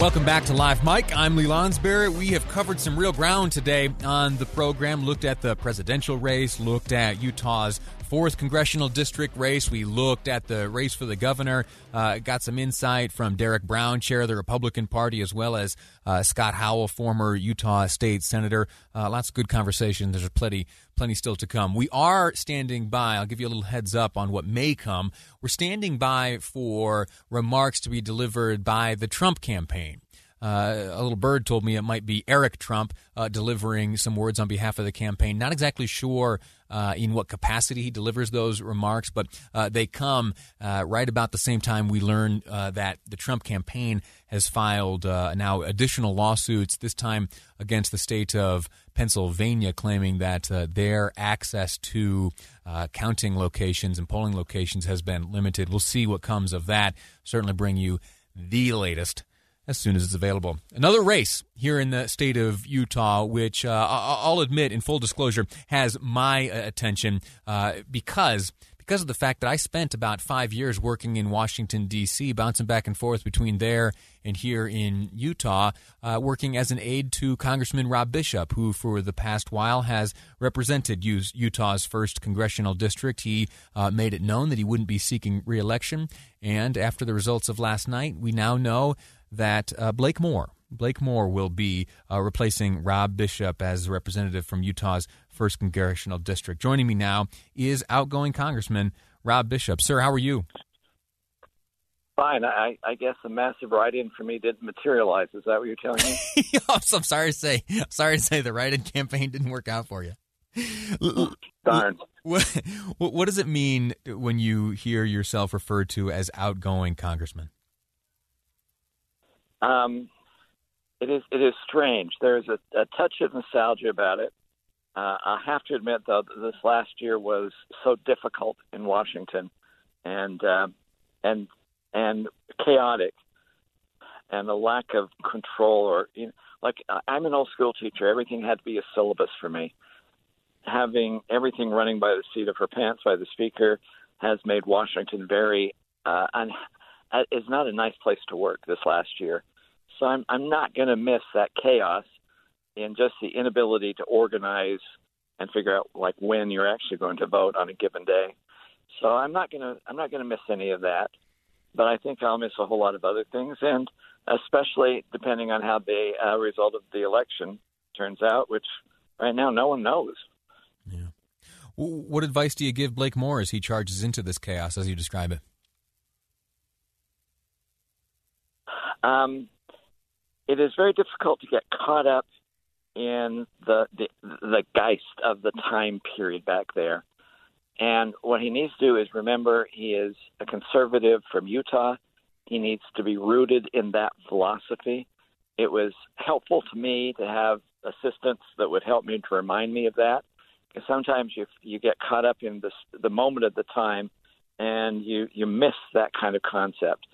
Welcome back to Live Mike. I'm Lee Lonsberry. We have covered some real ground today on the program, looked at the presidential race, looked at Utah's fourth congressional district race. We looked at the race for the governor, uh, got some insight from Derek Brown, chair of the Republican Party, as well as uh, Scott Howell, former Utah state senator. Uh, lots of good conversation. There's plenty, plenty still to come. We are standing by. I'll give you a little heads up on what may come. We're standing by for remarks to be delivered by the Trump campaign. Uh, a little bird told me it might be Eric Trump uh, delivering some words on behalf of the campaign. Not exactly sure uh, in what capacity he delivers those remarks, but uh, they come uh, right about the same time we learn uh, that the Trump campaign has filed now additional lawsuits, this time against the state of Pennsylvania, claiming that their access to counting locations and polling locations has been limited. We'll see what comes of that. Certainly bring you the latest as soon as it's available. Another race here in the state of Utah, which uh, I'll admit, in full disclosure, has my uh, attention uh, because because of the fact that I spent about five years working in Washington D.C., bouncing back and forth between there and here in Utah, uh, working as an aide to Congressman Rob Bishop, who for the past while has represented Utah's first congressional district. He uh, made it known that he wouldn't be seeking reelection, and after the results of last night, we now know that uh, Blake Moore, Blake Moore will be uh, replacing Rob Bishop as representative from Utah's first congressional district. Joining me now is outgoing Congressman Rob Bishop. Sir, how are you? Fine. I, I guess the massive write-in for me didn't materialize. Is that what you're telling me? I'm sorry to say. Sorry to say the write-in campaign didn't work out for you. Darn. What, what does it mean when you hear yourself referred to as outgoing congressman? Um, it is it is strange. There's a, a touch of nostalgia about it. Uh, I have to admit, though, that this last year was so difficult in Washington, and uh, and and chaotic, and a lack of control. Or you know, like I'm an old school teacher. Everything had to be a syllabus for me. Having everything running by the seat of her pants by the speaker has made Washington very uh, un- uh, is not a nice place to work this last year. So I'm I'm not going to miss that chaos and just the inability to organize and figure out like when you're actually going to vote on a given day. So I'm not going to I'm not going to miss any of that, but I think I'll miss a whole lot of other things, and especially depending on how the uh, result of the election turns out, which right now no one knows. Yeah. What advice do you give Blake Moore as he charges into this chaos, as you describe it? Um, it is very difficult to get caught up in the, the the geist of the time period back there. And what he needs to do is remember he is a conservative from Utah. He needs to be rooted in that philosophy. It was helpful to me to have assistants that would help me to remind me of that. Because sometimes you you get caught up in this, the moment of the time, and you you miss that kind of concept.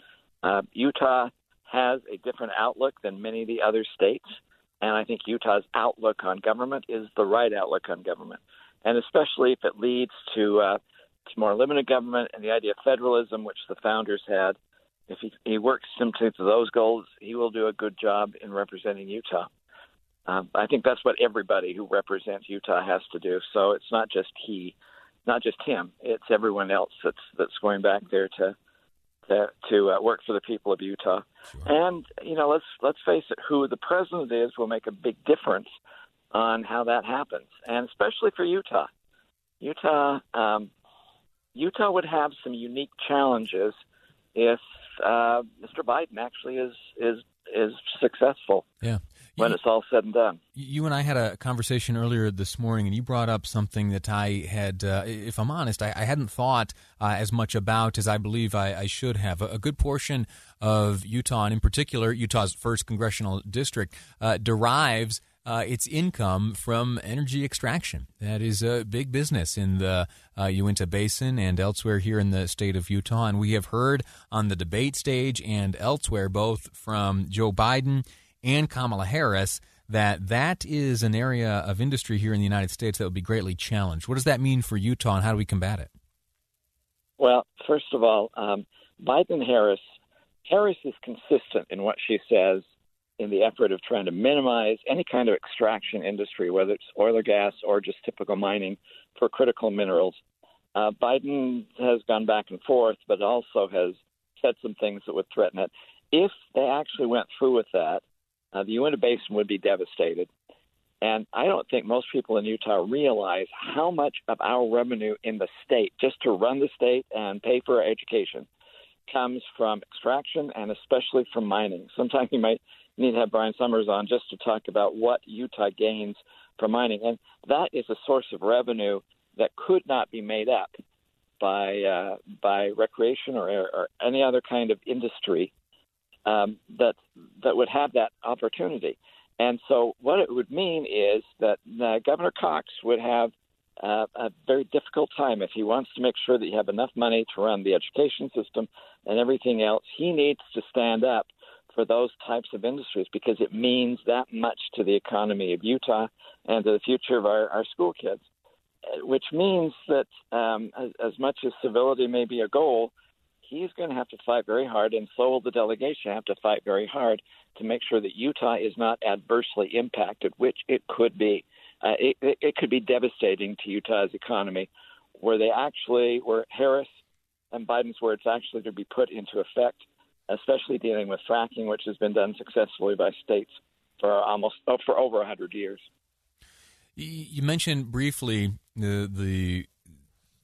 Uh, Utah has a different outlook than many of the other states. And I think Utah's outlook on government is the right outlook on government. And especially if it leads to, uh, to more limited government and the idea of federalism, which the founders had, if he, he works simply to those goals, he will do a good job in representing Utah. Um, I think that's what everybody who represents Utah has to do. So it's not just he, not just him. It's everyone else that's that's going back there to to, to uh, work for the people of Utah. Sure. And you know, let's let's face it, who the president is will make a big difference on how that happens, and especially for Utah. Utah, um, Utah would have some unique challenges if uh, Mr. Biden actually is is is successful. Yeah. When it's all said and done. You and I had a conversation earlier this morning, and you brought up something that I had, uh, if I'm honest, I, I hadn't thought uh, as much about as I believe I, I should have. A, a, good portion of Utah, and in particular Utah's first congressional district, uh, derives uh, its income from energy extraction. That is a big business in the uh, Uinta Basin and elsewhere here in the state of Utah. And we have heard on the debate stage and elsewhere, both from Joe Biden and Kamala Harris, that that is an area of industry here in the United States that would be greatly challenged. What does that mean for Utah, and how do we combat it? Well, first of all, um, Biden Harris Harris is consistent in what she says in the effort of trying to minimize any kind of extraction industry, whether it's oil or gas or just typical mining for critical minerals. Uh, Biden has gone back and forth, but also has said some things that would threaten it. If they actually went through with that, uh, the Uinta Basin would be devastated. And I don't think most people in Utah realize how much of our revenue in the state, just to run the state and pay for our education, comes from extraction and especially from mining. Sometimes you might need to have Brian Somers on just to talk about what Utah gains from mining. And that is a source of revenue that could not be made up by uh, by recreation or, or any other kind of industry um, that that would have that opportunity. And so, what it would mean is that uh, Governor Cox would have uh, a very difficult time if he wants to make sure that you have enough money to run the education system and everything else. He needs to stand up for those types of industries because it means that much to the economy of Utah and to the future of our, our school kids. Which means that um, as, as much as civility may be a goal, he's going to have to fight very hard, and so will the delegation have to fight very hard to make sure that Utah is not adversely impacted, which it could be. Uh, it, it could be devastating to Utah's economy, where they actually, where Harris and Biden's words actually to be put into effect especially dealing with fracking, which has been done successfully by states for almost oh, for over hundred years. You mentioned briefly the the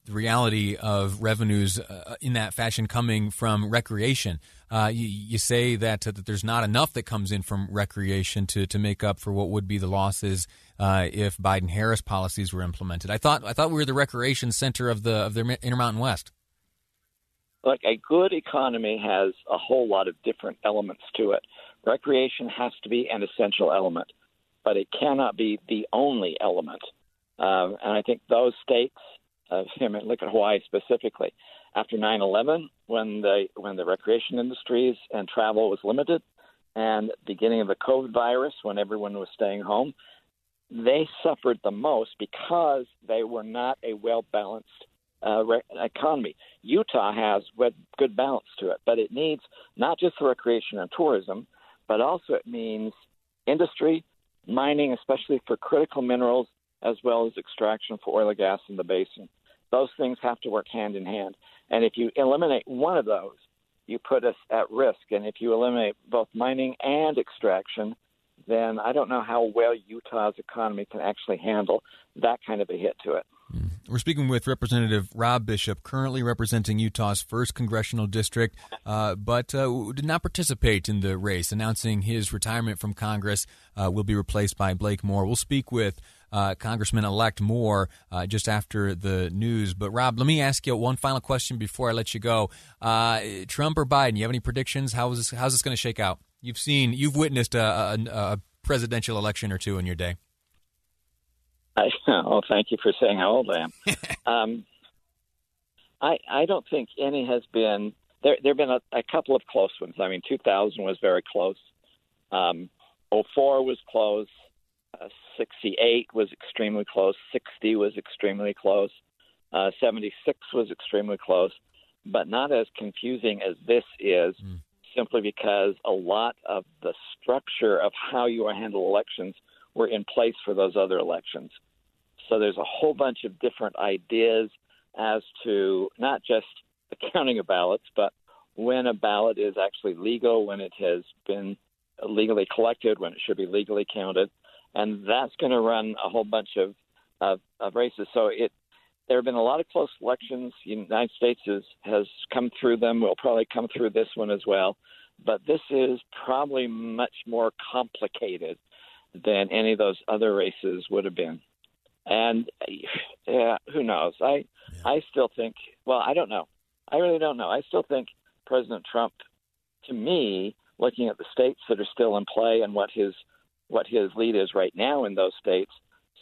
the reality of revenues uh, in that fashion coming from recreation. Uh, you, you, say that, that there's not enough that comes in from recreation to, to make up for what would be the losses uh, if Biden Harris policies were implemented. I thought I thought we were the recreation center of the of the Intermountain West Look, a good economy has a whole lot of different elements to it. Recreation has to be an essential element, but it cannot be the only element. Um, and I think those states, I mean, look at Hawaii specifically, after 9/11, when the when the recreation industries and travel was limited, and beginning of the COVID virus, when everyone was staying home, they suffered the most because they were not a well balanced uh, re- economy. Utah has good balance to it, but it needs not just the recreation and tourism, but also it means industry, mining, especially for critical minerals, as well as extraction for oil and gas in the basin. Those things have to work hand in hand. And if you eliminate one of those, you put us at risk. And if you eliminate both mining and extraction, then I don't know how well Utah's economy can actually handle that kind of a hit to it. We're speaking with Representative Rob Bishop, currently representing Utah's first congressional district, uh, but uh, did not participate in the race, announcing his retirement from Congress uh, will be replaced by Blake Moore. We'll speak with uh, Congressman elect Moore uh, just after the news. But, Rob, let me ask you one final question before I let you go. Uh, Trump or Biden, you have any predictions? How is this, how's this going to shake out? You've seen, you've witnessed a, a, a presidential election or two in your day. I, oh, thank you for saying how old I am. um, I I don't think any has been there. There have been a, a couple of close ones. I mean, 2000 was very close. Um, 04 was close. Uh, 68 was extremely close. 60 was extremely close. Uh, 76 was extremely close, but not as confusing as this is. Mm. Simply because a lot of the structure of how you handle elections were in place for those other elections. So there's a whole bunch of different ideas as to not just the counting of ballots, but when a ballot is actually legal, when it has been legally collected, when it should be legally counted, and that's going to run a whole bunch of, of, of races. So it there have been a lot of close elections. The United States has, has come through them. We'll probably come through this one as well. But this is probably much more complicated than any of those other races would have been. And yeah, who knows? I yeah. I still think. Well, I don't know. I really don't know. I still think President Trump, to me, looking at the states that are still in play and what his what his lead is right now in those states,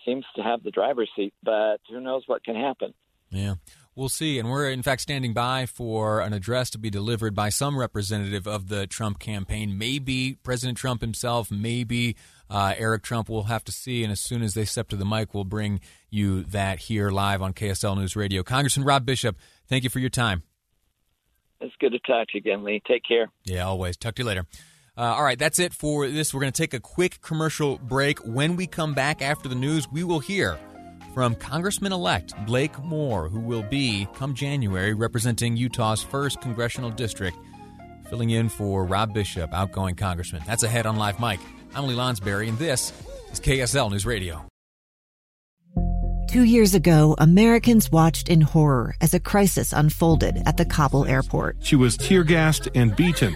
seems to have the driver's seat. But who knows what can happen? Yeah. We'll see. And we're, in fact, standing by for an address to be delivered by some representative of the Trump campaign. Maybe President Trump himself, maybe uh, Eric Trump. We'll have to see. And as soon as they step to the mic, we'll bring you that here live on KSL News Radio. Congressman Rob Bishop, thank you for your time. It's good to talk to you again, Lee. Take care. Yeah, always. Talk to you later. Uh, all right, that's it for this. We're going to take a quick commercial break. When we come back after the news, we will hear from Congressman elect Blake Moore, who will be, come January, representing Utah's 1st Congressional District, filling in for Rob Bishop, outgoing Congressman. That's ahead on Live Mike. I'm Lee Lonsberry, and this is KSL News Radio. Two years ago, Americans watched in horror as a crisis unfolded at the Kabul airport. She was tear gassed and beaten.